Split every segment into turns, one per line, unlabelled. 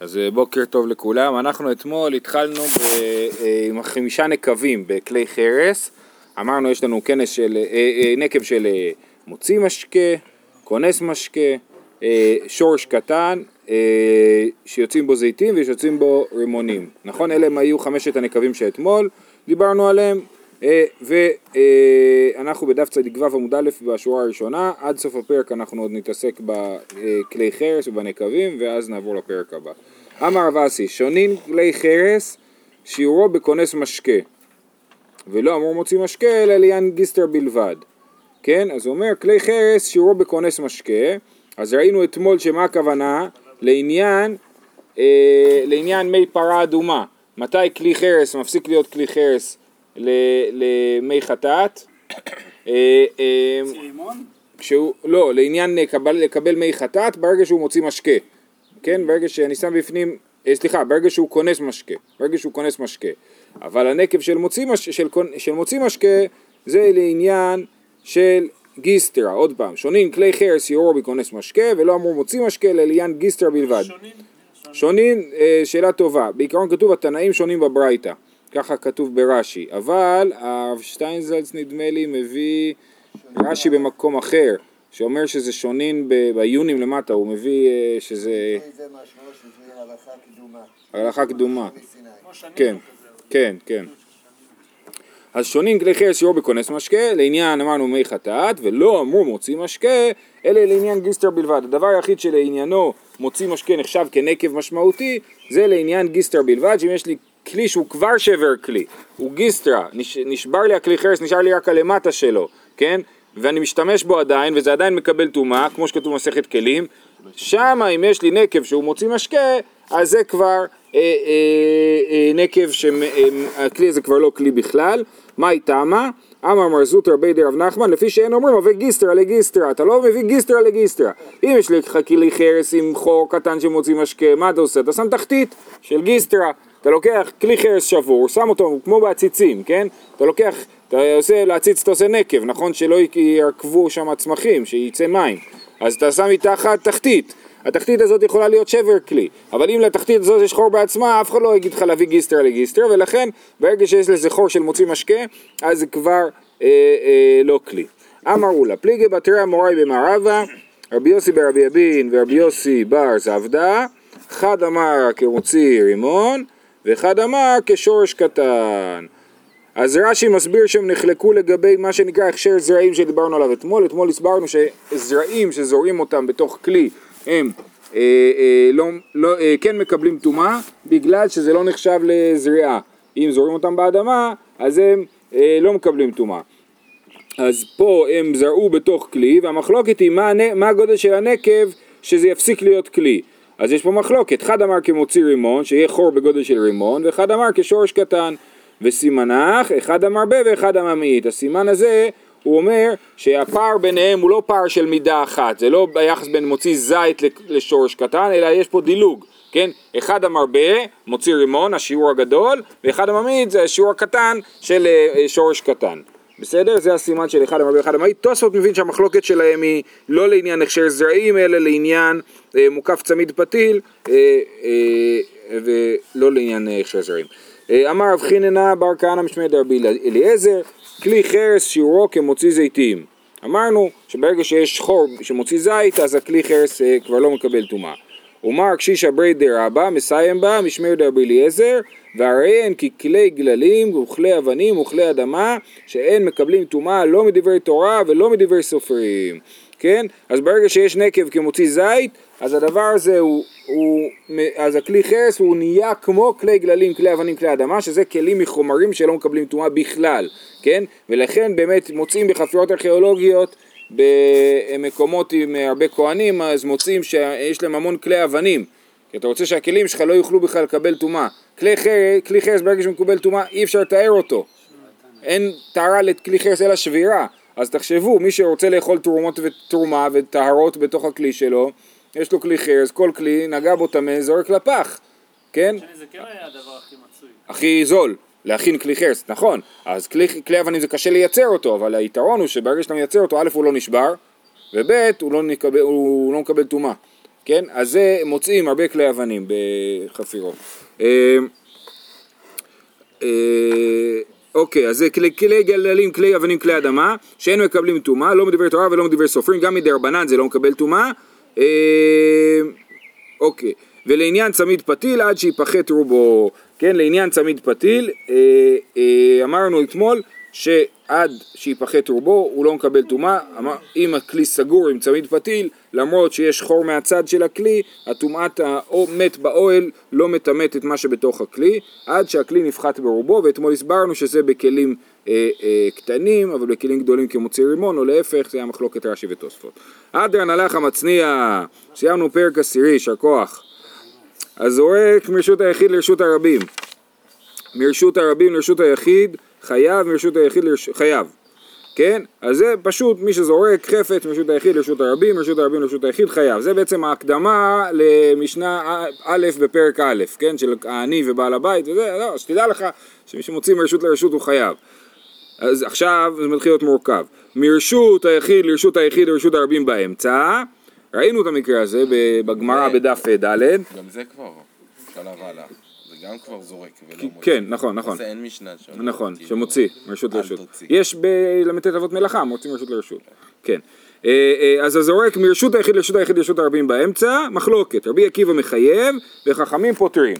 אז אה, בוקר טוב לכולם, אנחנו אתמול התחלנו ב, אה, עם חמישה נקבים בכלי חרס, אמרנו יש לנו כנס של, אה, נקב של מוציא משקה, כונס משקה, שורש קטן, שיוצאים בו זיתים ושיוצאים בו רימונים, נכון? אלה הם היו חמשת הנקבים שאתמול דיברנו עליהם, ואנחנו בדף צדיק ו' עמוד א' בשורה הראשונה, עד סוף הפרק אנחנו עוד נתעסק בכלי חרס ובנקבים ואז נעבור לפרק הבא. אמר רב אסי, שונין כלי חרס שיעורו בכונס משקה. ולא אמור מוציא משקה אלא לעניין גיסטר בלבד. כן, אז הוא אומר כלי חרס שיעורו בכונס משקה. אז ראינו אתמול שמה הכוונה? לעניין, אה, לעניין מי פרה אדומה. מתי כלי חרס מפסיק להיות כלי חרס למי חטאת?
אה, אה,
כשהוא, לא, לעניין לקבל, לקבל מי חטאת ברגע שהוא מוציא משקה, כן? ברגע שאני שם בפנים, אה, סליחה, ברגע שהוא כונס משקה, ברגע שהוא כונס משקה, אבל הנקב של מוציא, מש, של, של מוציא משקה זה לעניין של גיסטרה, עוד פעם, שונים כלי חרס יורו בכונס משקה ולא אמרו מוציא משקה לעניין גיסטרה בלבד. שונים, שונים, שאלה טובה, בעיקרון כתוב התנאים שונים בברייתא. ככה כתוב ברש"י, אבל הרב שטיינזלץ נדמה לי מביא רש"י במקום אחר, שאומר שזה שונין בעיונים למטה, הוא מביא אה, שזה... הלכה קדומה. כן, כן, כן. אז שונין כלי חרס שיעור בכונס משקה, לעניין אמרנו מי חטאת, ולא אמרו מוציא משקה, אלא לעניין גיסטר בלבד. הדבר היחיד שלעניינו מוציא משקה נחשב כנקב משמעותי, זה לעניין גיסטר בלבד, שאם יש לי כלי שהוא כבר שבר כלי, הוא גיסטרה, נש, נשבר לי הכלי חרס, נשאר לי רק הלמטה שלו, כן? ואני משתמש בו עדיין, וזה עדיין מקבל טומאה, כמו שכתוב במסכת כלים, שמה אם יש לי נקב שהוא מוציא משקה, אז זה כבר אה, אה, אה, נקב שהכלי הזה כבר לא כלי בכלל. מה איתמה? אמר מר זוטר בי דרב נחמן, לפי שאין אומרים מביא גיסטרה לגיסטרה, אתה לא מביא גיסטרה לגיסטרה. אם יש לך כלי חרס עם חור קטן שמוציא משקה, מה אתה עושה? אתה שם תחתית של גיסטרה. אתה לוקח כלי חרס שבור, שם אותו כמו בעציצים, כן? אתה לוקח, אתה עושה, להציץ אתה עושה נקב, נכון? שלא יעקבו שם צמחים, שייצא מים. אז אתה שם מתחת תחתית. התחתית הזאת יכולה להיות שבר כלי, אבל אם לתחתית הזאת יש חור בעצמה, אף אחד לא יגיד לך להביא גיסטר לגיסטר, ולכן ברגע שיש לזה חור של מוציא משקה, אז זה כבר אה, אה, לא כלי. אמרו לה, פליגי בתרי המוראי במערבה, רבי יוסי ברבי אבין ורבי יוסי בר זבדה, חד אמר כמוציא רימון, ואחד אמר כשורש קטן. אז רש"י מסביר שהם נחלקו לגבי מה שנקרא הכשר זרעים שדיברנו עליו אתמול, אתמול הסברנו שזרעים שזורעים אותם בתוך כלי הם אה, אה, לא, לא, אה, כן מקבלים טומאה בגלל שזה לא נחשב לזריעה. אם זורעים אותם באדמה אז הם אה, לא מקבלים טומאה. אז פה הם זרעו בתוך כלי והמחלוקת היא מה, מה הגודל של הנקב שזה יפסיק להיות כלי. אז יש פה מחלוקת, אחד אמר כמוציא רימון, שיהיה חור בגודל של רימון, ואחד אמר כשורש קטן. וסימנך, אחד אמר ב ואחד אמר מאית. הסימן הזה, הוא אומר שהפער ביניהם הוא לא פער של מידה אחת, זה לא ביחס בין מוציא זית לשורש קטן, אלא יש פה דילוג, כן? אחד אמר ב, מוציא רימון, השיעור הגדול, ואחד אמר מאית זה השיעור הקטן של אה, שורש קטן. בסדר? זה הסימן של אחד אמר ואחד אמר. תוספות מבין שהמחלוקת שלהם היא לא לעניין הכשר זרעים, אלא לעניין אה, מוקף צמיד פתיל, אה, אה, ולא לעניין אה, הכשר זרעים. אה, אמר רב חיננה בר כהנא משמי דרבי אליעזר, כלי חרס שיעורו כמוציא זיתים. אמרנו שברגע שיש חור שמוציא זית, אז הכלי חרס אה, כבר לא מקבל טומאה. ומר קשישא ברי דרבא, מסיים בה, משמיר דרבי אליעזר, והרי הן ככלי גללים וכלי אבנים וכלי אדמה, שאין מקבלים טומאה לא מדברי תורה ולא מדברי סופרים. כן? אז ברגע שיש נקב כמוציא זית, אז הדבר הזה הוא, הוא, אז הכלי חרס הוא נהיה כמו כלי גללים, כלי אבנים, כלי אדמה, שזה כלים מחומרים שלא מקבלים טומאה בכלל, כן? ולכן באמת מוצאים בחפירות ארכיאולוגיות במקומות עם הרבה כהנים, אז מוצאים שיש להם המון כלי אבנים, כי אתה רוצה שהכלים שלך לא יוכלו בכלל לקבל טומאה. כלי, חר, כלי חרס ברגע שהוא מקבל טומאה אי אפשר לתאר אותו. אין טהרה לכלי חרס אלא שבירה. אז תחשבו, מי שרוצה לאכול תרומות ותרומה וטהרות בתוך הכלי שלו, יש לו כלי חרס, כל כלי, נגע בו טמא, זורק לפח, כן?
זה כן היה הדבר הכי מצוי.
הכי זול, להכין כלי חרס, נכון. אז כלי, כלי אבנים זה קשה לייצר אותו, אבל היתרון הוא שברגע שאתה מייצר אותו, א' הוא לא נשבר, וב' הוא לא, נקבל, הוא לא מקבל טומאה. כן? אז זה מוצאים הרבה כלי אבנים בחפירות. אה, אה, אוקיי, אז זה כלי, כלי גללים, כלי אבנים, כלי אדמה, שאין מקבלים טומאה, לא מדבר תורה ולא מדבר סופרים, גם מדי רבנן זה לא מקבל טומאה. אה, אוקיי, ולעניין צמיד פתיל עד שיפחת רובו, כן, לעניין צמיד פתיל, אה, אה, אמרנו אתמול שעד שיפחת רובו הוא לא מקבל טומאה, אם הכלי סגור עם צמיד פתיל, למרות שיש חור מהצד של הכלי, הטומאת המת באוהל לא מטמאת את מה שבתוך הכלי, עד שהכלי נפחת ברובו, ואתמול הסברנו שזה בכלים אה, אה, קטנים, אבל בכלים גדולים כמוציא רימון, או להפך, זה היה מחלוקת רש"י ותוספות. אדרן הלך המצניע, סיימנו פרק עשירי, יישר כוח. הזורק מרשות היחיד לרשות הרבים. מרשות הרבים לרשות היחיד, חייב מרשות היחיד לרשות... חייב. כן? אז זה פשוט מי שזורק חפץ מרשות היחיד לרשות הרבים, מרשות הרבים לרשות היחיד חייב. זה בעצם ההקדמה למשנה א' בפרק א', כן? של העני ובעל הבית וזה, לא, שתדע לך שמי שמוציא מרשות לרשות הוא חייב. אז עכשיו זה מתחיל להיות מורכב. מרשות היחיד לרשות היחיד לרשות הרבים באמצע, ראינו את המקרה הזה בגמרא בדף ד',
גם זה כבר שלב הלאה. זה גם כבר זורק ולא מוציא.
כן, נכון, נכון.
זה אין משנה שם.
נכון,
כאילו,
שמוציא מרשות לרשות. יש בל"ט אבות מלאכה, מוציא מרשות לרשות. כן. אה, אה, אז הזורק מרשות היחיד לרשות היחיד לרשות הרבים באמצע, מחלוקת. רבי עקיבא מחייב וחכמים פותרים.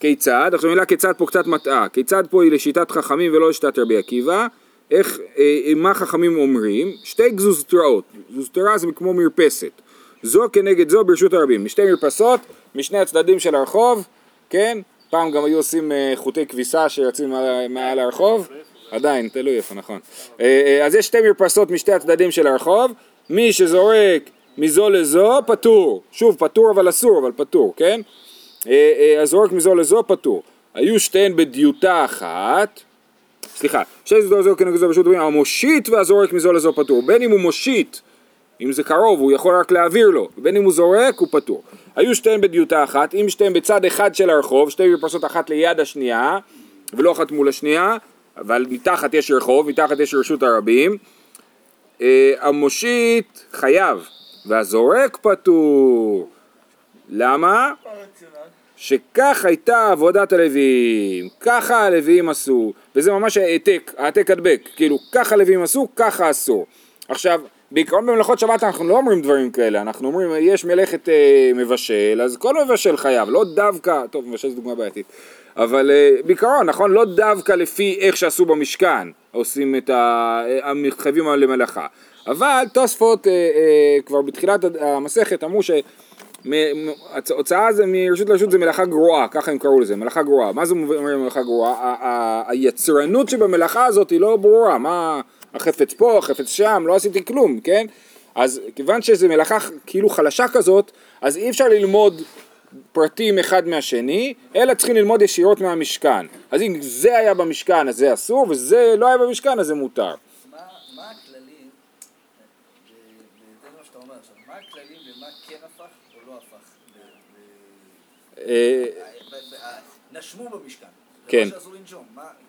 כיצד? עכשיו המילה כיצד פה קצת מטעה. כיצד פה היא לשיטת חכמים ולא לשיטת רבי עקיבא. איך, אה, מה חכמים אומרים? שתי גזוזתראות. גזוזתרה זה כמו מרפסת. זו כנגד זו ברשות הרבים. משתי מרפסות, משני הצדדים של הרחוב, כן? פעם גם היו עושים אה, חוטי כביסה שיוצאים מעל, הרחוב. עדיין, תלוי איפה, נכון. אה, אה, אז יש שתי מרפסות משתי הצדדים של הרחוב. מי שזורק מזו לזו, פטור. שוב, פטור אבל אסור, אבל פטור, כן? אה, הזורק מזו לזו, פטור. היו שתיהן בדיוטה אחת. סליחה, שתי זו לזו כנגד זו ברשות הרבים, המושיט והזורק מזו לזו פטור. בין אם הוא מושיט, אם זה קרוב, הוא יכול רק להעביר לו, בין אם הוא זורק, הוא פטור. היו שתיהן בדיוטה אחת, אם שתיהן בצד אחד של הרחוב, שתי מרפסות אחת ליד השנייה, ולא אחת מול השנייה, אבל מתחת יש רחוב, מתחת יש רשות הרבים, אה, המושיט חייב, והזורק פטור. למה? שכך הייתה עבודת הלוויים, ככה הלוויים עשו, וזה ממש העתק, העתק הדבק, כאילו ככה הלוויים עשו, ככה אסור. עכשיו, בעיקרון במלאכות שבת אנחנו לא אומרים דברים כאלה, אנחנו אומרים יש מלאכת אה, מבשל, אז כל מבשל חייב, לא דווקא, טוב מבשל זו דוגמה בעייתית, אבל אה, בעיקרון, נכון, לא דווקא לפי איך שעשו במשכן, עושים את ה... המתחייבים למלאכה, אבל תוספות אה, אה, כבר בתחילת המסכת אמרו ש... הוצאה זה מרשות לרשות זה מלאכה גרועה, ככה הם קראו לזה, מלאכה גרועה. מה זה אומר מלאכה גרועה? היצרנות שבמלאכה הזאת היא לא ברורה, מה החפץ פה, החפץ שם, לא עשיתי כלום, כן? אז כיוון שזו מלאכה כאילו חלשה כזאת, אז אי אפשר ללמוד פרטים אחד מהשני, אלא צריכים ללמוד ישירות מהמשכן. אז אם זה היה במשכן אז זה אסור, וזה לא היה במשכן אז זה מותר.
מה מה הכללים, בהתאם למה שאתה אומר עכשיו, מה הכללים למה כן הפך או לא הפך? ב- ב-
אה,
ב- ב- נשמו במשכן.
כן.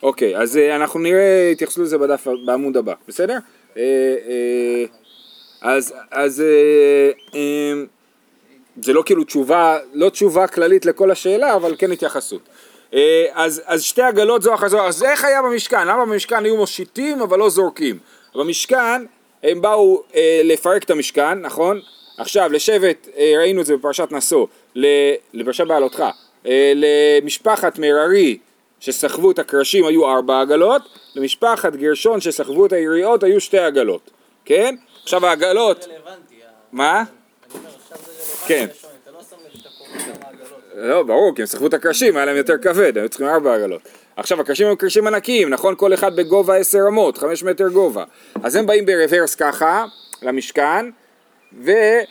אוקיי, אז אה, אנחנו נראה התייחסות לזה בדף, בעמוד הבא, בסדר? אה, אה, אז, אה, זה לא כאילו תשובה, לא תשובה כללית לכל השאלה, אבל כן התייחסות. אז, אז שתי עגלות זו אחר זו, אז איך היה במשכן? למה במשכן היו מושיטים אבל לא זורקים? במשכן הם באו אה, לפרק את המשכן, נכון? עכשיו לשבט, אה, ראינו את זה בפרשת נשוא, לפרשת בעלותך, אה, למשפחת מררי שסחבו את הקרשים היו ארבע עגלות, למשפחת גרשון שסחבו את היריעות היו שתי עגלות, כן? עכשיו העגלות, מה? כן.
לא.
לא, ברור, כי הם סחבו את הקרשים, היה להם יותר כבד, היו צריכים ארבע עגלות. עכשיו, הקרשים הם קרשים ענקיים, נכון? כל אחד בגובה עשר אמות, חמש מטר גובה. אז הם באים ברוורס ככה, למשכן, והם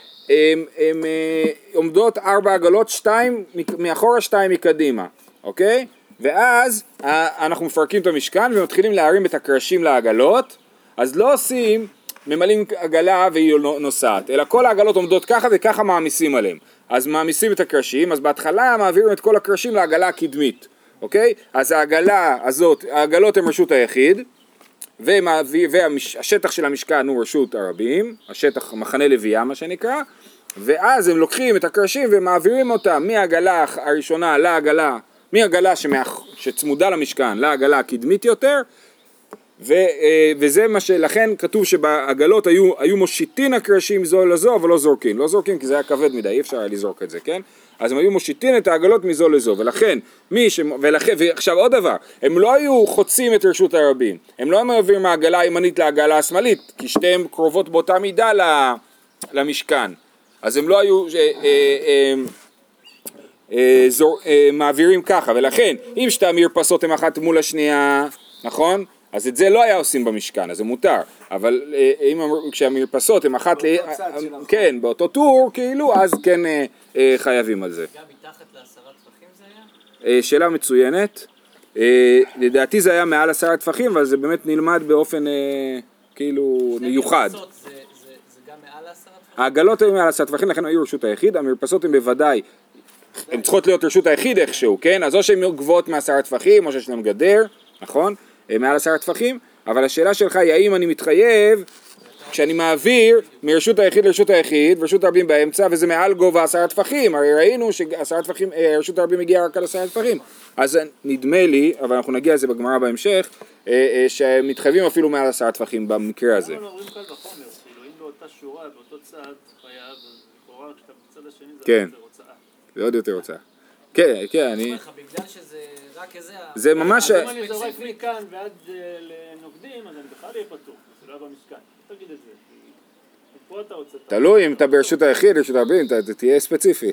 הם, אה, עומדות ארבע עגלות, שתיים מאחורה, שתיים מקדימה, אוקיי? ואז אה, אנחנו מפרקים את המשכן ומתחילים להרים את הקרשים לעגלות, אז לא עושים, ממלאים עגלה והיא לא נוסעת, אלא כל העגלות עומדות ככה וככה מעמיסים עליהם. אז מעמיסים את הקרשים, אז בהתחלה מעבירים את כל הקרשים לעגלה הקדמית, אוקיי? אז העגלה הזאת, העגלות הן רשות היחיד, והשטח של המשכן הוא רשות הרבים, השטח מחנה לוויה מה שנקרא, ואז הם לוקחים את הקרשים ומעבירים אותם מהעגלה הראשונה לעגלה, מהעגלה שמאח... שצמודה למשכן לעגלה הקדמית יותר, ו, אה, וזה מה שלכן כתוב שבעגלות היו, היו מושיטין הקרשים זו לזו אבל לא זורקים, לא זורקים כי זה היה כבד מדי, אי אפשר היה לזרוק את זה, כן? אז הם היו מושיטין את העגלות מזו לזו, ולכן מי ש... ולכן, ועכשיו עוד דבר, הם לא היו חוצים את רשות הרבים, הם לא היו מעבירים מהעגלה הימנית לעגלה השמאלית, כי שתיהן קרובות באותה מידה למשכן, אז הם לא היו... אה, אה, זור, אה, מעבירים ככה, ולכן אם שתי המרפסות הן אחת מול השנייה, נכון? אז את זה לא היה עושים במשכן, אז זה מותר, אבל אה, אם כשהמרפסות הן אחת, ל... כן, באותו טור, כאילו, אז כן אה, אה, חייבים על זה.
גם מתחת לעשרה טפחים זה היה?
אה, שאלה מצוינת, אה, לדעתי זה היה מעל עשרה טפחים, אבל זה באמת נלמד באופן אה, כאילו מיוחד.
מרפסות זה- זה זה גם מעל לעשרה טפחים?
העגלות היו מעל עשרה טפחים, לכן היו רשות היחיד, המרפסות הן בוודאי, הן צריכות להיות רשות היחיד איכשהו, כן? אז או שהן גבוהות מעשרה טפחים, או שיש להן גדר, נכון? אה, מעל עשרה טפחים, אבל השאלה שלך היא האם אני מתחייב כשאני מעביר מרשות היחיד לרשות היחיד, ורשות הרבים באמצע, וזה מעל גובה עשרה טפחים, הרי ראינו שעשרה טפחים, אה, רשות הרבים הגיעה רק על עשרה טפחים, אז נדמה לי, אבל אנחנו נגיע לזה בגמרא בהמשך, אה, שמתחייבים אפילו מעל עשרה טפחים במקרה הזה.
לא כאילו
כן.
יותר הוצאה.
זה עוד יותר הוצאה. כן, כן, אני...
בגלל שזה רק איזה...
זה ממש...
אם אני זורק מכאן ועד אה, לנוקדים, אז אני בכלל אהיה פטור, זה לא היה במשכן. תגיד את זה.
תלוי אם אתה ברשות היחיד, רשות הרבים, אתה תהיה ספציפי.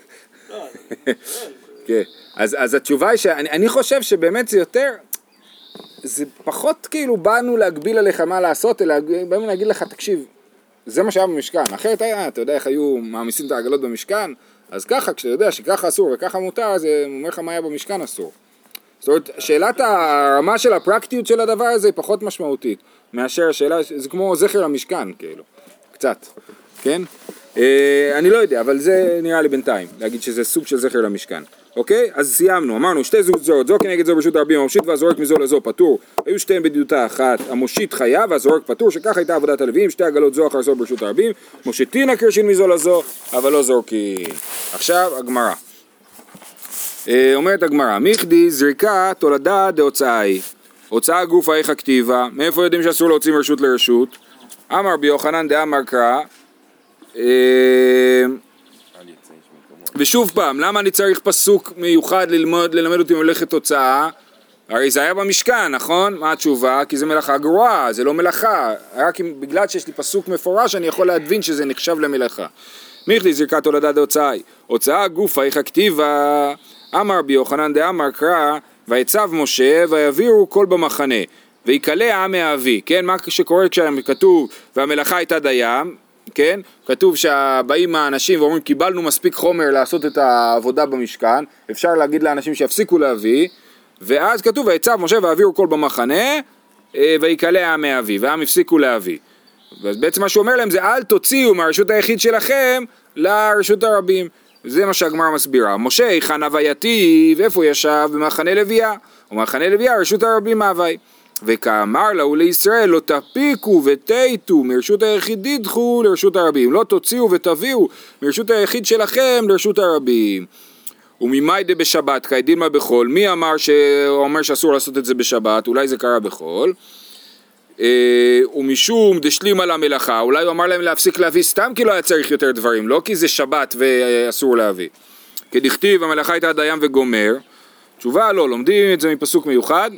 לא, אז-
כן, אז, אז התשובה היא שאני אני חושב שבאמת זה יותר, זה פחות כאילו באנו להגביל עליך מה לעשות, אלא באנו להגיד לך, תקשיב, זה מה שהיה במשכן, אחרת היה, אתה יודע איך היו מעמיסים את העגלות במשכן, אז ככה, כשאתה יודע שככה אסור וככה מותר, אז הוא אומר לך מה היה במשכן אסור. זאת אומרת, שאלת הרמה של הפרקטיות של הדבר הזה היא פחות משמעותית, מאשר השאלה, זה כמו זכר למשכן, כאילו, קצת, כן? אה, אני לא יודע, אבל זה נראה לי בינתיים, להגיד שזה סוג של זכר למשכן. אוקיי? אז סיימנו, אמרנו שתי זוזות, זו כנגד זו ברשות הרבים, המושיט והזורק מזו לזו פטור. היו שתיהן בדיוטה אחת, המושיט חייב והזורק פטור, שכך הייתה עבודת הלוויים, שתי עגלות זו אחר זו ברשות הרבים, מושיטין הקרשין מזו לזו, אבל לא זורקים. עכשיו הגמרא. אה, אומרת הגמרא, מיכדי זריקה תולדה דהוצאה היא. הוצאה גופה איך הכתיבה, מאיפה יודעים שאסור להוציא מרשות לרשות? אמר בי יוחנן דאמר קרא, ושוב פעם, למה אני צריך פסוק מיוחד ללמוד, ללמד אותי מלאכת תוצאה? הרי זה היה במשכן, נכון? מה התשובה? כי זה מלאכה גרועה, זה לא מלאכה. רק אם, בגלל שיש לי פסוק מפורש, אני יכול להבין שזה נחשב למלאכה. מיכלי זריקת הולדה דהוצאי. הוצאה גופה איך הכתיבה, אמר בי יוחנן דאמר קרא, ויצב משה ויביאו כל במחנה. ויקלע העם מהאבי, כן? מה שקורה כשכתוב והמלאכה הייתה דיים, כן? כתוב שבאים האנשים ואומרים קיבלנו מספיק חומר לעשות את העבודה במשכן, אפשר להגיד לאנשים שיפסיקו להביא, ואז כתוב ויצב משה והעבירו כל במחנה אה, ויקלע העם מהאבי, והעם הפסיקו להביא. אז בעצם מה שהוא אומר להם זה אל תוציאו מהרשות היחיד שלכם לרשות הרבים. זה מה שהגמרא מסבירה. משה היכן הווייתי ואיפה ישב? במחנה לוויה. ומחנה לוויה רשות הרבים מהווי. וכאמר להו לישראל לא תפיקו ותיתו מרשות היחיד ידחו לרשות הרבים. לא תוציאו ותביאו מרשות היחיד שלכם לרשות הרבים. וממאי דבשבת כהדילמה בחול, מי אמר שהוא אומר שאסור לעשות את זה בשבת, אולי זה קרה בחול, אה, ומשום דשלימה למלאכה, אולי הוא אמר להם להפסיק להביא סתם כי לא היה צריך יותר דברים, לא כי זה שבת ואסור להביא. כדכתיב המלאכה הייתה דיים וגומר, תשובה לא, לומדים את זה מפסוק מיוחד,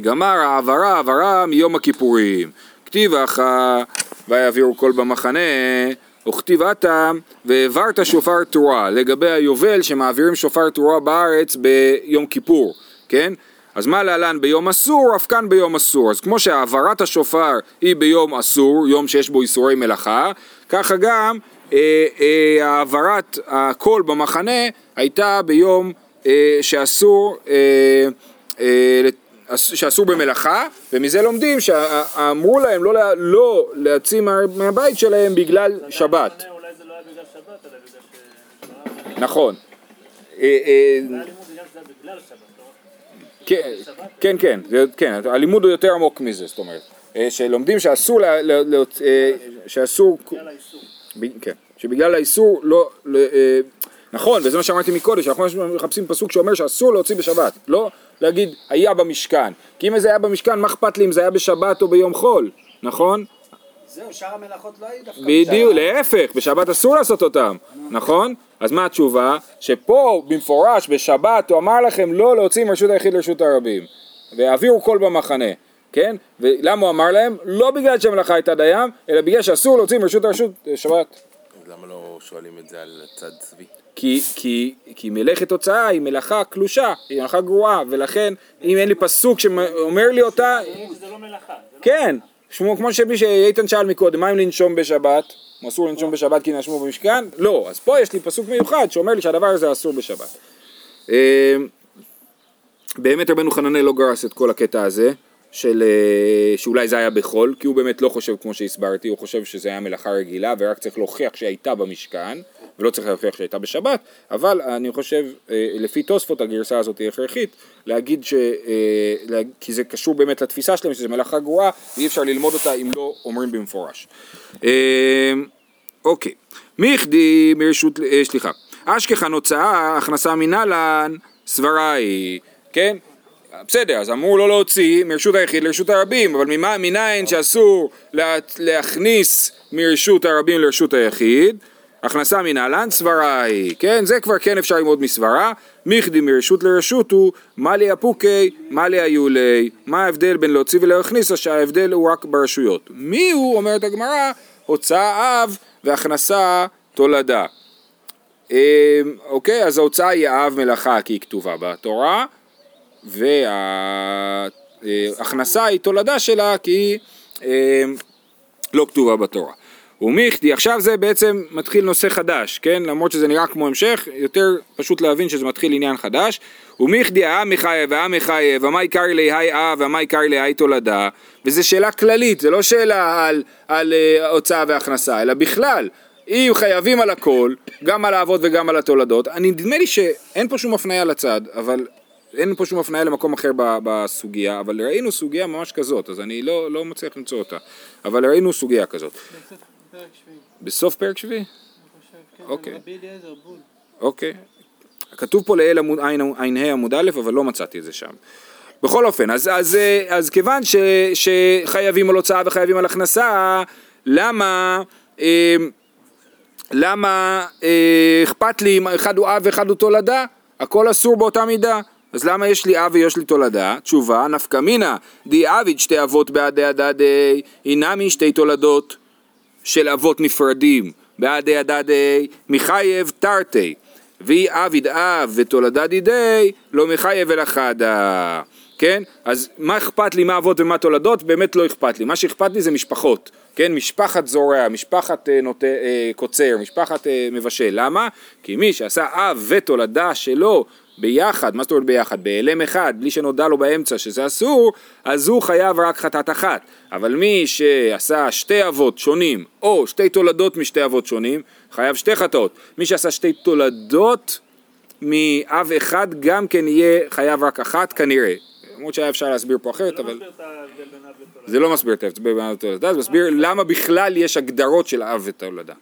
גמר העברה העברה מיום הכיפורים, כתיב אחא ויעבירו כל במחנה וכתיב אתה והעברת שופר תרועה לגבי היובל שמעבירים שופר תרועה בארץ ביום כיפור, כן? אז מה להלן ביום אסור, אף כאן ביום אסור. אז כמו שהעברת השופר היא ביום אסור, יום שיש בו איסורי מלאכה, ככה גם אה, אה, העברת הקול במחנה הייתה ביום אה, שאסור, אה, אה, שאסור במלאכה, ומזה לומדים שאמרו להם לא, לה- לא להוציא מה- מהבית שלהם בגלל שבת.
לא שבת.
נכון. כן, כן, כן, הלימוד הוא יותר עמוק מזה, זאת אומרת, אה, שלומדים שאסור, אה, שאסור, כן, שבגלל האיסור לא, לא אה, נכון, וזה מה שאמרתי מקודם, שאנחנו מחפשים פסוק שאומר שאסור להוציא בשבת, לא להגיד היה במשכן, כי אם זה היה במשכן, מה אכפת לי אם זה היה בשבת או ביום חול, נכון?
זהו, שאר המלאכות לא היו דווקא...
בדיוק, להפך, בשבת אסור לעשות אותם, נכון? אז מה התשובה? שפה במפורש בשבת הוא אמר לכם לא להוציא מרשות היחיד לרשות הרבים והעבירו קול במחנה, כן? ולמה הוא אמר להם? לא בגלל שהמלאכה הייתה דיים, אלא בגלל שאסור להוציא מרשות הרשות שבת.
אז למה לא שואלים את זה על צד צבי?
כי, כי, כי מלאכת הוצאה היא מלאכה קלושה, היא מלאכה גרועה, ולכן אם אין לי פסוק שאומר לי אותה,
זה לא מלאכה. זה לא-
כן, שמו, כמו שמי שאיתן שאל מקודם, מה אם לנשום בשבת? אסור לנשום בשבת כי נשמו במשכן? לא, אז פה יש לי פסוק מיוחד שאומר לי שהדבר הזה אסור בשבת. אה, באמת רבנו חננאל לא גרס את כל הקטע הזה, של, אה, שאולי זה היה בחול, כי הוא באמת לא חושב כמו שהסברתי, הוא חושב שזה היה מלאכה רגילה ורק צריך להוכיח שהייתה במשכן, ולא צריך להוכיח שהייתה בשבת, אבל אני חושב, אה, לפי תוספות הגרסה הזאת היא הכרחית, להגיד ש... אה, כי זה קשור באמת לתפיסה שלהם שזה מלאכה גרועה, ואי אפשר ללמוד אותה אם לא אומרים במפורש. אה, אוקיי, מיכדי מרשות, אה, סליחה, אשכחן הוצאה, הכנסה מנהלן, סברה היא, כן? בסדר, אז אמרו לא להוציא מרשות היחיד לרשות הרבים, אבל ממה, מניין שאסור לה, להכניס מרשות הרבים לרשות היחיד, הכנסה מנהלן סברה היא, כן? זה כבר כן אפשר ללמוד מסברה, מיכדי מרשות לרשות הוא מאלי אפוקי, מאלי היולי, מה ההבדל בין להוציא ולהכניס, או שההבדל הוא רק ברשויות. מי הוא, אומרת הגמרא, הוצאה אב והכנסה תולדה. אמ, אוקיי, אז ההוצאה היא אב מלאכה כי היא כתובה בתורה, וההכנסה היא תולדה שלה כי היא אה, לא כתובה בתורה. ומיכדי, עכשיו זה בעצם מתחיל נושא חדש, כן? למרות שזה נראה כמו המשך, יותר פשוט להבין שזה מתחיל עניין חדש. ומיכדי העם מחייב והעם מחייב, ומה עיקר לי היי אב ומה עיקר לי היי תולדה, וזו שאלה כללית, זה לא שאלה על, על uh, הוצאה והכנסה, אלא בכלל. אם חייבים על הכל, גם על האבות וגם על התולדות, אני נדמה לי שאין פה שום הפניה לצד, אבל אין פה שום הפניה למקום אחר בסוגיה, אבל ראינו סוגיה ממש כזאת, אז אני לא, לא מצליח למצוא אותה, אבל ראינו סוגיה כזאת.
פרק שביעי,
בסוף פרק שביעי?
אני חושב, כן.
אוקיי.
רבי אליעזר בול.
אוקיי. כתוב פה לאל עמוד עין עין ה' עמוד א', אבל לא מצאתי את זה שם. בכל אופן, אז, אז, אז כיוון ש, שחייבים על הוצאה וחייבים על הכנסה, למה, אה, למה אה, אכפת לי אם אחד הוא אב ואחד הוא תולדה? הכל אסור באותה מידה. אז למה יש לי אב ויש לי תולדה? תשובה, נפקא מינה, די אביד שתי אבות בעדי הדדי, אינמי שתי תולדות של אבות נפרדים, בעדי הדדי, מחייב תרתי, ואי אביד אב ותולדה דידי, לא מחייב אלא חדה. כן? אז מה אכפת לי מה אבות ומה תולדות? באמת לא אכפת לי. מה שאכפת לי זה משפחות. כן? משפחת זורע, משפחת אה, נוטה, אה, קוצר, משפחת אה, מבשל. למה? כי מי שעשה אב ותולדה שלו ביחד, מה זאת אומרת ביחד? בהיעלם אחד, בלי שנודע לו באמצע שזה אסור, אז הוא חייב רק חטאת אחת. אבל מי שעשה שתי אבות שונים, או שתי תולדות משתי אבות שונים, חייב שתי חטאות. מי שעשה שתי תולדות מאב אחד, גם כן יהיה חייב רק אחת כנראה. למרות שהיה אפשר להסביר פה אחרת,
זה לא
אבל...
מסביר את ההבדל בין אב לתולדה.
זה לא מסביר את ההבדל בין אב לתולדה, זה מסביר למה בכלל יש הגדרות של אב ותולדה.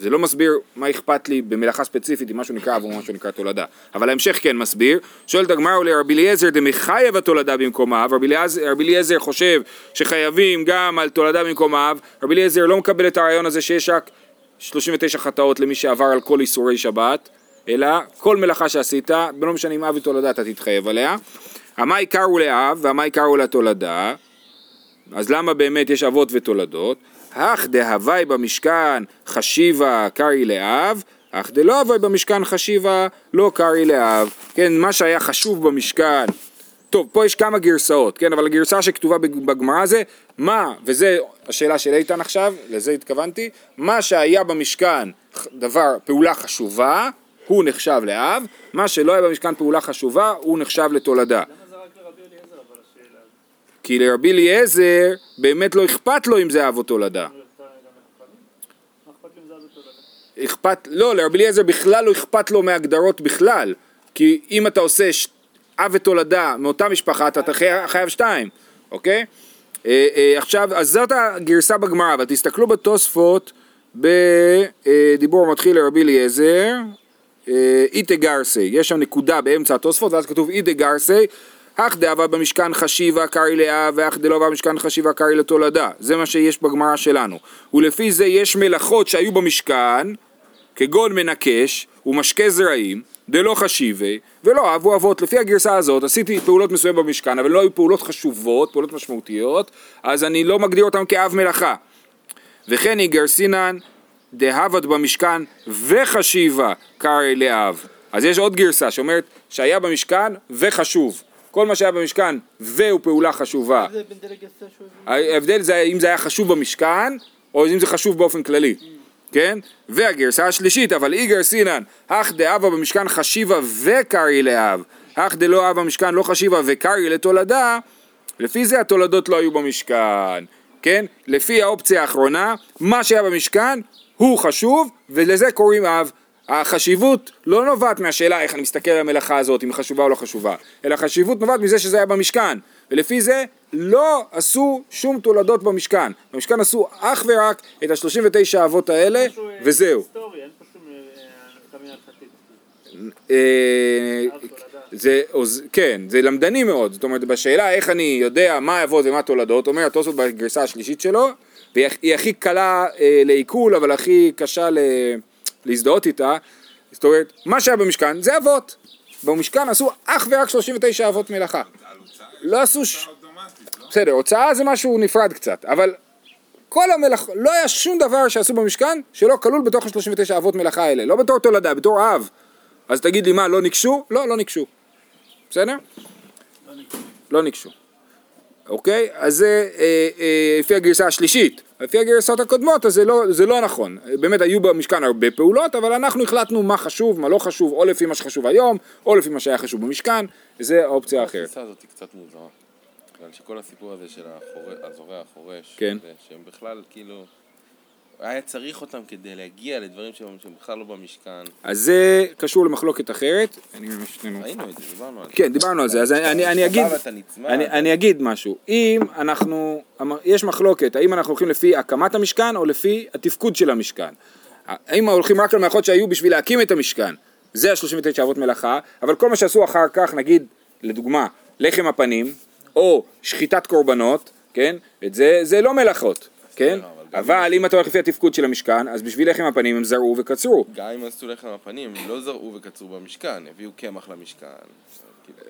זה לא מסביר מה אכפת לי במלאכה ספציפית אם משהו נקרא אב או משהו נקרא תולדה. אבל ההמשך כן מסביר. שואלת הגמרא לרבי אליעזר דמחייב התולדה במקום אב, רבי אליעזר- רבי חושב שחייבים גם על תולדה במקום אב, רבי אליעזר לא מקבל את הרעיון הזה שיש רק 39 חטאות למי שעבר על כל איסורי שבת, אלא כל מלאכה שעשית, לא משנה אם אב ותולדה אתה תתחייב עליה. אמאי קרו לאב ואמאי קרו לתולדה, אז למה באמת יש אבות ותולדות? הך דהוי במשכן חשיבא קרי לאב, הך דלא הוי במשכן חשיבא לא קרי לאב. כן, מה שהיה חשוב במשכן, טוב, פה יש כמה גרסאות, כן, אבל הגרסה שכתובה בג- בגמרא זה מה, וזה השאלה של איתן עכשיו, לזה התכוונתי, מה שהיה במשכן דבר, פעולה חשובה, הוא נחשב לאב, מה שלא היה במשכן פעולה חשובה, הוא נחשב לתולדה.
למה זה רק לרבי אליעזר אבל השאלה הזאת?
כי לרבי אליעזר באמת לא אכפת לו אם זה אב או תולדה.
אכפת
לא, לרבי אליעזר בכלל לא אכפת לו מהגדרות בכלל. כי אם אתה עושה ש... אב ותולדה מאותה משפחה, אתה חי- חייב שתיים, אוקיי? אה, אה, עכשיו, אז זאת הגרסה בגמרא, אבל תסתכלו בתוספות בדיבור מתחיל לרבי אליעזר, אה, איתה גרסי, יש שם נקודה באמצע התוספות ואז כתוב איתה גרסי, אך דאבה במשכן חשיבה קרעי לאב ואך דלא אבה במשכן חשיבה קרעי לתולדה, זה מה שיש בגמרא שלנו, ולפי זה יש מלאכות שהיו במשכן, כגון מנקש ומשקה זרעים, דלא חשיבי ולא אבו אבות, לפי הגרסה הזאת עשיתי פעולות מסוימות במשכן אבל לא היו פעולות חשובות, פעולות משמעותיות, אז אני לא מגדיר אותן כאב מלאכה. וכן היא גרסינן דהבת במשכן וחשיבה קרעי לאב. אז יש עוד גרסה שאומרת שהיה במשכן וחשוב. כל מה שהיה במשכן והוא פעולה חשובה. ההבדל זה אם זה היה חשוב במשכן או אם זה חשוב באופן כללי. כן? והגרסה השלישית, אבל איגר סינן, אך דאבה במשכן חשיבה וקרעי לאב, אך דלא אב במשכן לא חשיבה וקרעי לתולדה, לפי זה התולדות לא היו במשכן, כן? לפי האופציה האחרונה, מה שהיה במשכן הוא חשוב, ולזה קוראים אב. החשיבות לא נובעת מהשאלה איך אני מסתכל על המלאכה הזאת, אם היא חשובה או לא חשובה, אלא החשיבות נובעת מזה שזה היה במשכן, ולפי זה לא עשו שום תולדות במשכן. במשכן עשו אך ורק את ה-39 אבות האלה,
אה,
וזהו.
אה.
אה. זה, כן, זה למדני מאוד, זאת אומרת בשאלה איך אני יודע מה אבות ומה תולדות, אומר התוספות בגרסה השלישית שלו, והיא היא הכי קלה אה, לעיכול אבל הכי קשה ל, להזדהות איתה, זאת אומרת מה שהיה במשכן זה אבות, במשכן עשו אך ורק 39 אבות מלאכה, לא עשו. בסדר, הוצאה זה משהו נפרד קצת, אבל כל המלאכה, לא היה שום דבר שעשו במשכן שלא כלול בתוך ה-39 אבות מלאכה האלה, לא בתור תולדה, בתור אב. אז תגיד לי מה, לא ניגשו? לא, לא ניגשו. בסדר? לא ניגשו. אוקיי? אז זה אה, אה, לפי הגרסה השלישית. לפי הגרסאות הקודמות, אז זה לא, זה לא נכון. באמת היו במשכן הרבה פעולות, אבל אנחנו החלטנו מה חשוב, מה לא חשוב, או לפי מה שחשוב היום, או לפי מה שהיה חשוב במשכן, זה האופציה האחרת.
התפיסה הזאת היא קצת מוזרה. בגלל שכל הסיפור הזה של הזורע החורש,
כן.
שהם בכלל כאילו... היה צריך אותם כדי להגיע לדברים שהם בכלל לא במשכן.
אז זה קשור למחלוקת אחרת.
ראינו את זה, דיברנו על זה.
כן, דיברנו על זה, אז אני, אגיד. אני, אני אגיד משהו, אם אנחנו, יש מחלוקת, האם אנחנו הולכים לפי הקמת המשכן או לפי התפקוד של המשכן, האם הולכים רק על מלאכות שהיו בשביל להקים את המשכן, זה ה-39 אבות מלאכה, אבל כל מה שעשו אחר כך, נגיד, לדוגמה, לחם הפנים, או שחיטת קורבנות, כן, את זה, זה לא מלאכות, כן,
אבל
אם אתה הולך לפי התפקוד של המשכן, אז בשביל לחם הפנים הם זרעו וקצרו,
גם אם עשו לחם הפנים, הם לא זרעו וקצרו במשכן, הביאו קמח למשכן.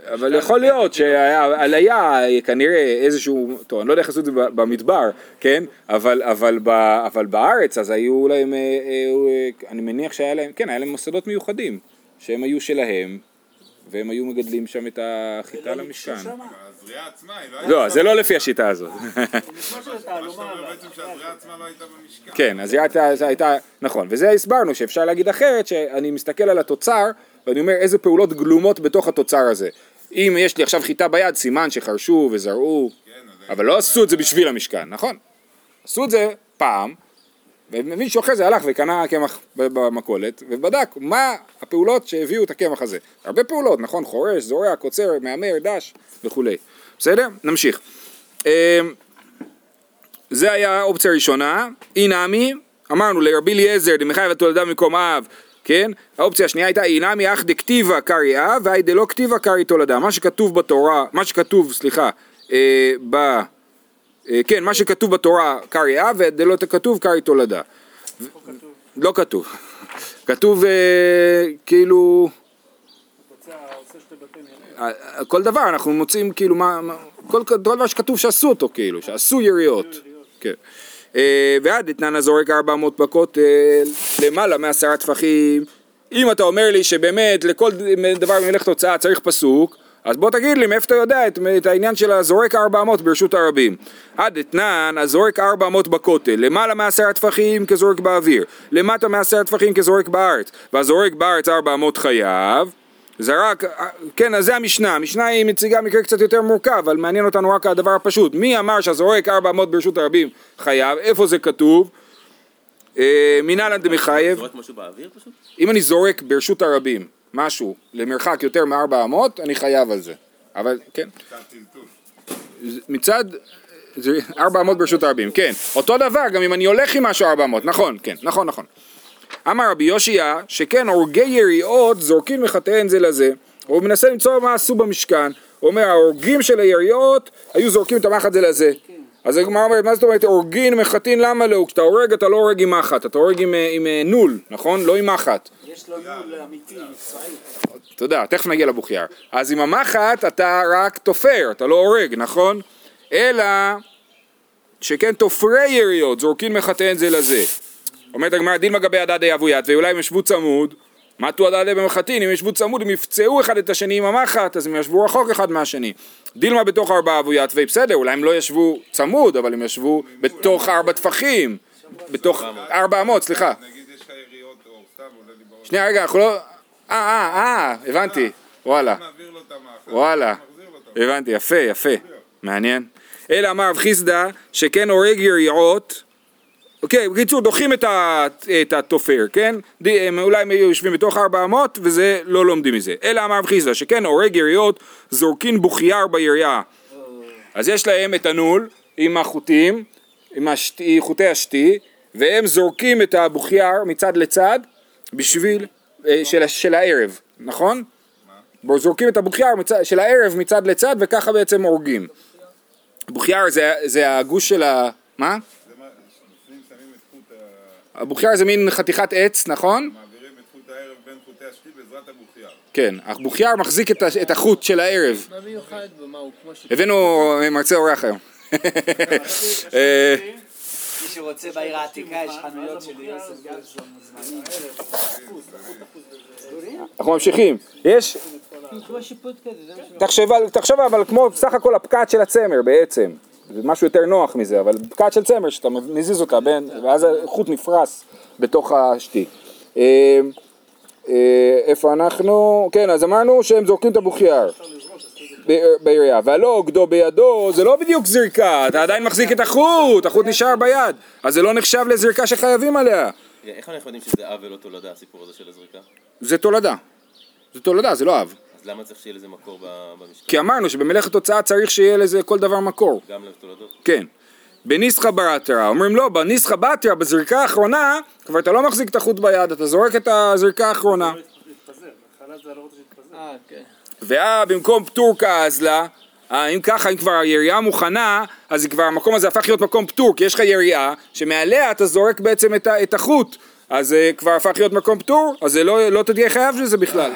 אבל יכול להיות שהיה כנראה איזשהו, טוב, אני לא יודע איך עשו את זה במדבר, כן? אבל, אבל, ב, אבל בארץ אז היו להם, אה, אה, אני מניח שהיה להם, כן, היה להם מוסדות מיוחדים, שהם היו שלהם, והם היו מגדלים שם את החיטה למשכן.
הזריעה עצמה היא לא הייתה...
לא, זה לא לפי השיטה הזאת.
נשמע שזה
מה
תעלומה.
שאתה אומר
אבל-
בעצם שהזריעה עצמה לא הייתה.
כן, אז היא הייתה, נכון, וזה הסברנו שאפשר להגיד אחרת, שאני מסתכל על התוצר, ואני אומר איזה פעולות גלומות בתוך התוצר הזה. אם יש לי עכשיו חיטה ביד, סימן שחרשו וזרעו,
כן,
אבל לא עשו את זה בשביל המשכן, נכון? עשו את זה פעם, ומישהו אחרי זה הלך וקנה קמח במכולת, ובדק מה הפעולות שהביאו את הקמח הזה. הרבה פעולות, נכון? חורש, זורע, קוצר, מהמר, דש וכולי. בסדר? נמשיך. אמ, זה היה האופציה הראשונה, אי נמי, אמרנו לרבי אליעזר דמחייב התולדה במקום אב, כן? האופציה השנייה הייתה אי נמי אך דכתיבה קרעי אב והי דלא כתיבה קרעי תולדה, מה שכתוב בתורה, מה שכתוב, סליחה, אה, ב... אה, כן, מה שכתוב בתורה קרעי אב ודלא כתוב קרעי תולדה. לא כתוב. כתוב אה, כאילו...
מרעה.
אה, כל דבר אנחנו מוצאים כאילו מה, כל, דבר שכתוב שעשו אותו כאילו, שעשו יריות. כן. אה, ועד אתנן הזורק 400 בכותל, למעלה מעשרה טפחים. אם אתה אומר לי שבאמת לכל דבר ממלאכת הוצאה צריך פסוק, אז בוא תגיד לי מאיפה אתה יודע את, את העניין של הזורק 400 ברשות הרבים. עד אתנן הזורק 400 בכותל, למעלה מעשרה טפחים כזורק באוויר, למטה מעשרה טפחים כזורק בארץ, והזורק בארץ 400 חייב. זרק, כן, אז זה המשנה, המשנה היא מציגה מקרה קצת יותר מורכב, אבל מעניין אותנו רק הדבר הפשוט. מי אמר שהזורק 400 ברשות הרבים חייב? איפה זה כתוב? אה, מנהלן דמחייב.
זורק משהו באוויר פשוט?
אם אני זורק ברשות הרבים משהו למרחק יותר מ-400, אני חייב על זה. אבל, כן. מצד, זה 400 ברשות הרבים, כן. אותו דבר, גם אם אני הולך עם משהו 400, נכון, כן, נכון, נכון. אמר רבי יושיע, שכן הורגי יריעות זורקים מחטאיהן זה לזה. הוא מנסה למצוא מה עשו במשכן. הוא אומר, ההורגים של היריעות היו זורקים את המחט זה לזה. אז הגמרא אומרת, מה זאת אומרת הורגין מחטין, למה לא? כשאתה הורג אתה לא הורג עם מחט, אתה הורג עם, אה, עם אה, נול, נכון? לא עם מחט.
יש לו נול אמיתי, מקצועי.
תודה, תכף נגיע לבוכייר. אז עם המחט אתה רק תופר, אתה לא הורג, נכון? אלא שכן תופרי יריות, זורקים מחטאיהן זה לזה. אומרת הגמרא, דין מגבי הדדי אבוית, ואולי הם ישבו צמוד, מתו הדדי במחטין, אם ישבו צמוד הם יפצעו אחד את השני עם המחט, אז הם ישבו רחוק אחד מהשני. דילמה בתוך ארבעה אבוית, ובסדר, אולי הם לא ישבו צמוד, אבל הם ישבו בתוך ארבע טפחים, בתוך ארבע אמות, סליחה.
נגיד יש לך יריות או סתם עולה לי בראש.
שנייה רגע, אנחנו לא... אה, אה, אה, הבנתי, וואלה. וואלה. הבנתי, יפה, יפה, מעניין. אלא אמר רב חיסדא שכן הורג יריעות, אוקיי, בקיצור דוחים את, ה, את התופר, כן? הם אולי הם יושבים בתוך ארבע אמות וזה לא לומדים מזה. אלא אמר רב חיסדא שכן הורג יריעות זורקין בוכייר ביריעה. אז יש להם את הנול עם החוטים, עם השתי, חוטי השתי, והם זורקים את הבוכייר מצד לצד בשביל, אה, של, של הערב, נכון? בו זורקים את הבוכייר של הערב מצד לצד וככה בעצם הורגים. בוכייר זה, זה הגוש של ה... מה? הבוכייר זה מין חתיכת עץ, נכון?
מעבירים את חוט הערב בין חוטי השתי בעזרת הבוכייה.
כן, הבוכייר מחזיק את, החוט של הערב.
מה מיוחד במה הוא כמו ש...
הבאנו מרצה אורח היום.
מי שרוצה בעיר העתיקה יש חנויות של יוסף מוזמנים.
אנחנו ממשיכים. יש, תחשוב אבל כמו בסך הכל הפקעת של הצמר בעצם. זה משהו יותר נוח מזה, אבל פקעת של צמר שאתה מזיז אותה בין, ואז החוט נפרס בתוך השתי. אה, אה, איפה אנחנו? כן, אז אמרנו שהם זורקים את הבוכייר בעירייה, והלא עוגדו בידו זה לא בדיוק זריקה, אתה עדיין מחזיק את החוט, החוט נשאר ביד, אז זה לא נחשב לזריקה שחייבים עליה,
איך אנחנו יודעים שזה אב ולא תולדה, הסיפור הזה של הזריקה?
זה תולדה, זה תולדה, זה לא אב,
אז למה צריך שיהיה לזה מקור ב- במשקל?
כי אמרנו שבמלאכת הוצאה צריך שיהיה לזה כל דבר מקור.
גם לתולדות?
כן. בניסחא ברטרה, אומרים לא, בניסחא בתרא, בזריקה האחרונה, כבר אתה לא מחזיק את החוט ביד, אתה זורק את הזריקה האחרונה.
להתפזר, בהתחלה זה לא רוצה שיתפזר.
אה, כן.
ואה, במקום פטור כאזלה, אה, אם ככה, אם כבר היריעה מוכנה, אז כבר המקום הזה הפך להיות מקום פטור, כי יש לך יריעה, שמעליה אתה זורק בעצם את, את החוט, אז זה כבר הפך להיות מקום פטור, אז זה לא, לא תהיה חייב לזה בכלל.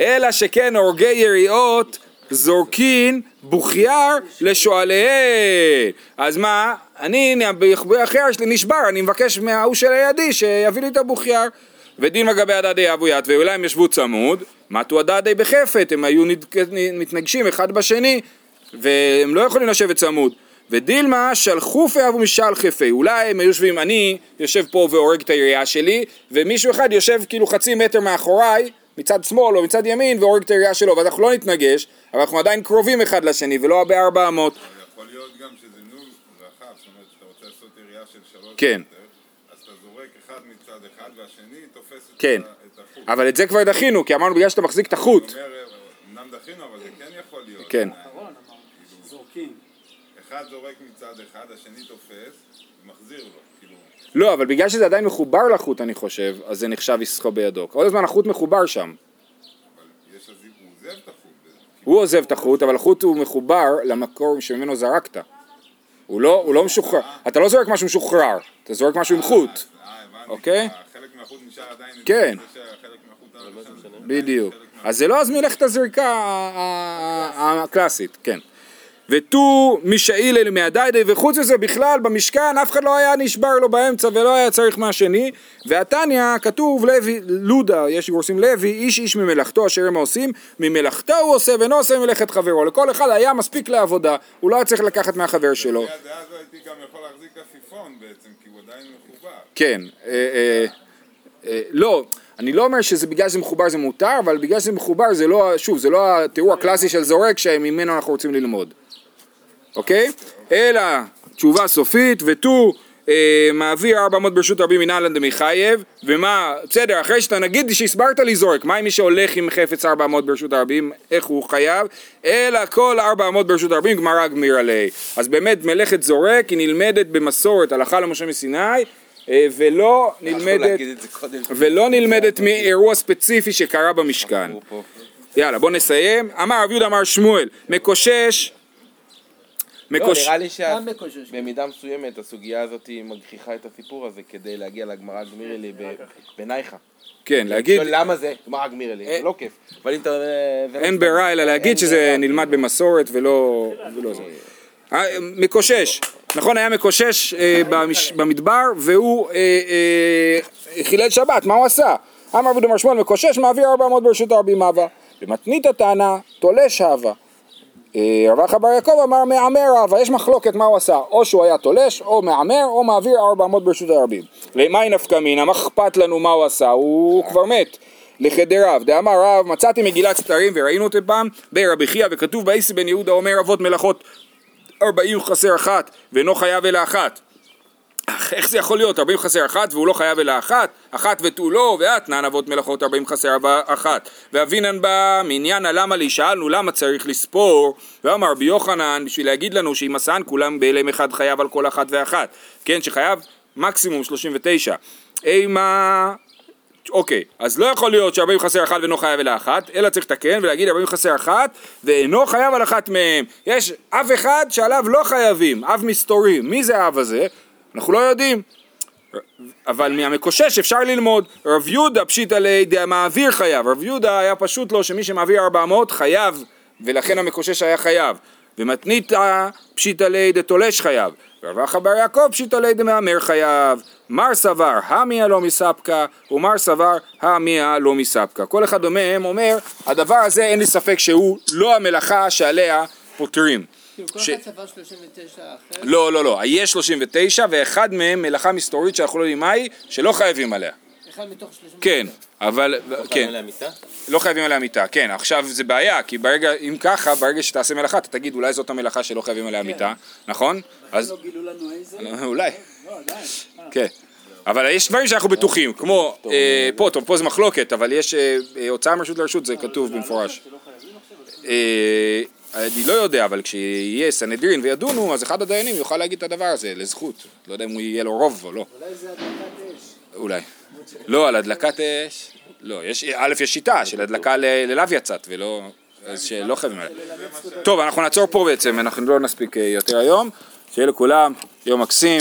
אלא שכן הורגי יריעות זורקין בוכייר לשועליהן. אז מה, אני, הבוכייר שלי נשבר, אני מבקש מההוא של לידי שיביא לי את הבוכייר. ודין מגבי הדדי אבוית, ואולי הם ישבו צמוד, מתו הדדי בחפת, הם היו נתק- מתנגשים אחד בשני, והם לא יכולים לשבת צמוד. ודילמה שלחו פיה ומשל חפה, אולי הם היו יושבים, אני יושב פה והורג את היריעה שלי, ומישהו אחד יושב כאילו חצי מטר מאחוריי, מצד שמאל או מצד ימין, והורג את היריעה שלו, ואנחנו לא נתנגש, אבל אנחנו עדיין קרובים אחד לשני, ולא בארבע אמות.
יכול להיות גם שזה נול רחב, זאת אומרת שאתה רוצה לעשות יריעה של שלוש
כן.
מטר, אז אתה זורק אחד מצד אחד והשני תופס את
כן. אבל את זה כבר דחינו, כי אמרנו בגלל שאתה מחזיק את החוט.
אמנם דחינו, אבל זה כן יכול להיות.
כן.
זורקים.
אחד זורק מצד אחד, השני תופס, ומחזיר לו. כאילו,
לא, אבל בגלל שזה עדיין מחובר לחוט, אני חושב, אז זה נחשב יסחו בידו. כל הזמן החוט מחובר שם.
אבל יש הוא עוזב את החוט.
הוא עוזב את החוט, אבל החוט הוא מחובר למקור שממנו זרקת. הוא לא, הוא לא משוחרר. אתה לא זורק משהו משוחרר, אתה זורק משהו עם חוט.
אה, הבנתי.
אוקיי.
נשאר עדיין.
כן. בדיוק. אז זה לא אז מלאכת הזריקה הקלאסית, כן. ותו משאילי מהדיידי, וחוץ מזה בכלל במשכן אף אחד לא היה נשבר לו באמצע ולא היה צריך מהשני. והתניא כתוב לוי, לודה, יש גורסים לוי, איש איש ממלאכתו אשר הם עושים, ממלאכתו הוא עושה ואינו עושה ממלאכת חברו. לכל אחד היה מספיק לעבודה, הוא לא היה צריך לקחת מהחבר שלו.
לפי הדעה הזו הייתי גם יכול להחזיק עפיפון בעצם, כי הוא עדיין מחובר.
כן, אה, אה, אה, לא, אני לא אומר שזה בגלל שזה מחובר זה מותר, אבל בגלל שזה מחובר זה לא, שוב, זה לא התיאור הקלאסי של זורק שממנו אנחנו רוצים ללמוד, אוקיי? אלא תשובה סופית ותו אה, מעביר 400 ברשות רבים מנהלן דמחייב, ומה, בסדר, אחרי שאתה נגיד שהסברת לי זורק, מה עם מי שהולך עם חפץ 400 ברשות הרבים, איך הוא חייב? אלא כל 400 ברשות הרבים גמרא גמיר עלי. אז באמת מלאכת זורק היא נלמדת במסורת הלכה למשה מסיני, אה, ולא
יכלו
נלמדת. ולא נלמדת מאירוע ספציפי שקרה במשכן. יאללה בוא נסיים, אמר רב יהודה אמר שמואל, מקושש,
לא,
מקוש...
נראה לי. שבמידה מסוימת הסוגיה הזאת היא מגחיכה את הסיפור הזה כדי להגיע לגמרא גמירלי ב- בנייחה.
כן, להגיד,
למה זה גמרא גמירלי, זה לא כיף. אבל אם אתה...
אין
לא-
ברירה אלא להגיד שזה. נלמד במסורת ולא, ולא זה. אה, מקושש, נכון היה מקושש אה, במדבר והוא אה, אה, חילל שבת, מה הוא עשה? אמר רבי שמואל מקושש מעביר 400 ברשות הרבים אהבה. במתנית הטענה תולש אהבה. אה, רב אחא בר יעקב אמר מהמר אהבה, יש מחלוקת מה הוא עשה, או שהוא היה תולש, או מהמר, או מעביר 400 ברשות הרבים. למאי נפקא מינה, מה אכפת לנו מה הוא עשה, הוא כבר מת. לחדריו, דאמר רב, מצאתי מגילת סתרים וראינו אותה פעם ברבי חייא וכתוב באיסי בן יהודה אומר אבות מלאכות ארבעים חסר אחת ואינו חייב אלא אחת. איך זה יכול להיות? ארבעים חסר אחת והוא לא חייב אלא אחת? אחת ותו לא ואתנן אבות מלאכות ארבעים חסר ארבע- אחת. ואבינן בא מעניין הלמה לי שאלנו למה צריך לספור ואמר רבי יוחנן בשביל להגיד לנו שאם עשן כולם בהלם אחד חייב על כל אחת ואחת כן שחייב מקסימום 39 אימה אוקיי, אז לא יכול להיות שארבעים חסר אחת ואינו חייב אלא אחת, אלא צריך לתקן ולהגיד ארבעים חסר אחת ואינו חייב על אחת מהם. יש אב אחד שעליו לא חייבים, אב מסתורי. מי זה האב הזה? אנחנו לא יודעים. אבל מהמקושש אפשר ללמוד, רב יהודה פשיטא ליה דמעביר חייב, רב יהודה היה פשוט לו שמי שמעביר 400 חייב, ולכן המקושש היה חייב, ומתניתא פשיטא ליה דתולש חייב, רב אחא בר יעקב פשיטא ליה דמהמר חייב, מר סבר המיה לא מספקא, ומר סבר המיה לא מספקא. כל אחד מהם אומר, הדבר הזה אין לי ספק שהוא לא המלאכה שעליה פותרים.
כאילו כל
ש-
אחד ספר 39 אחר.
לא, לא, לא, יש 39 ואחד מהם מלאכה מסתורית שאנחנו לא יודעים מה היא, שלא חייבים עליה.
אחד מתוך 39.
כן, אבל, כן,
עליה מיטה?
לא חייבים עליה מיתה, כן, עכשיו זה בעיה, כי ברגע, אם ככה, ברגע שתעשה מלאכה, אתה תגיד אולי זאת המלאכה שלא חייבים עליה מיתה, נכון? אז
לא גילו לנו איזה?
אולי,
לא, עדיין.
כן. אבל יש דברים שאנחנו בטוחים, כמו, אה, פה, טוב, פה זה מחלוקת, אבל יש אה, אה, הוצאה מרשות לרשות, זה כתוב במפורש. אה, אני לא יודע, אבל כשיהיה סנהדרין וידונו, אז אחד הדיינים יוכל להגיד את הדבר הזה, לזכות. לא יודע אם הוא יהיה לו רוב או לא.
אולי זה הדלקת אש.
אולי. לא, על הדלקת אש, לא, יש, א', יש שיטה של הדלקה ללאו יצאת, ולא, אז שלא חייבים. טוב, אנחנו נעצור פה בעצם, אנחנו לא נספיק אה, יותר היום. שיהיה לכולם יום מקסים,